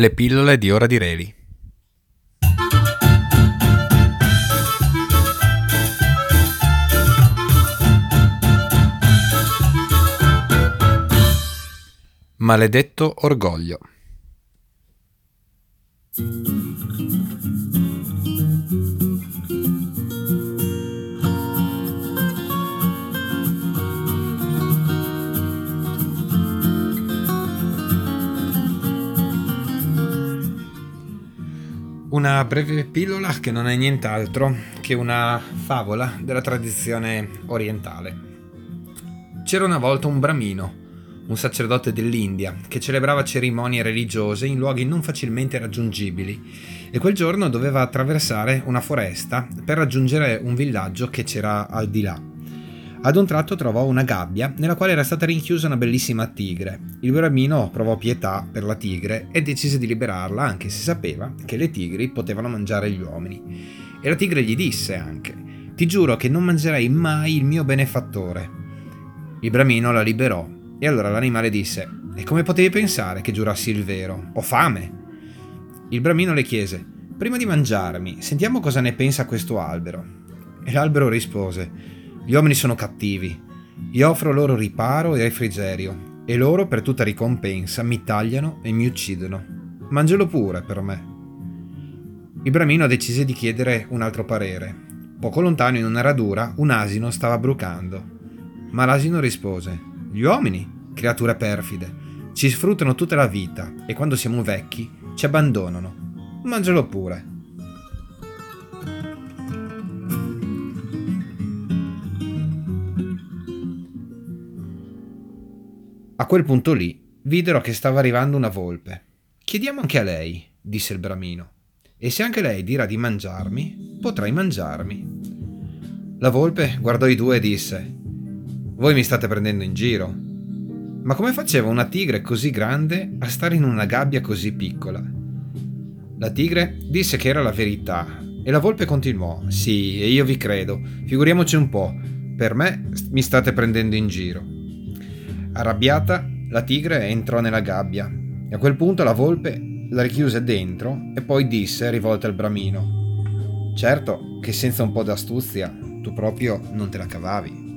Le pillole di Ora di Reli. Maledetto orgoglio. Una breve pillola che non è nient'altro che una favola della tradizione orientale. C'era una volta un bramino, un sacerdote dell'India, che celebrava cerimonie religiose in luoghi non facilmente raggiungibili e quel giorno doveva attraversare una foresta per raggiungere un villaggio che c'era al di là. Ad un tratto trovò una gabbia nella quale era stata rinchiusa una bellissima tigre. Il bramino provò pietà per la tigre e decise di liberarla anche se sapeva che le tigri potevano mangiare gli uomini. E la tigre gli disse anche: Ti giuro che non mangerai mai il mio benefattore. Il bramino la liberò e allora l'animale disse: E come potevi pensare che giurassi il vero? Ho fame. Il bramino le chiese: Prima di mangiarmi, sentiamo cosa ne pensa questo albero. E l'albero rispose: gli uomini sono cattivi. Io offro loro riparo e refrigerio, e loro, per tutta ricompensa, mi tagliano e mi uccidono. Mangialo pure per me. Il bramino decise di chiedere un altro parere. Poco lontano, in una radura, un asino stava brucando. Ma l'asino rispose: Gli uomini, creature perfide, ci sfruttano tutta la vita e quando siamo vecchi ci abbandonano. Mangialo pure. A quel punto lì videro che stava arrivando una volpe. Chiediamo anche a lei, disse il bramino, e se anche lei dirà di mangiarmi, potrai mangiarmi. La volpe guardò i due e disse: Voi mi state prendendo in giro. Ma come faceva una tigre così grande a stare in una gabbia così piccola? La tigre disse che era la verità e la volpe continuò: Sì, e io vi credo. Figuriamoci un po'. Per me mi state prendendo in giro. Arrabbiata, la tigre entrò nella gabbia e a quel punto la volpe la richiuse dentro e poi disse, rivolta al bramino: Certo che senza un po' d'astuzia tu proprio non te la cavavi.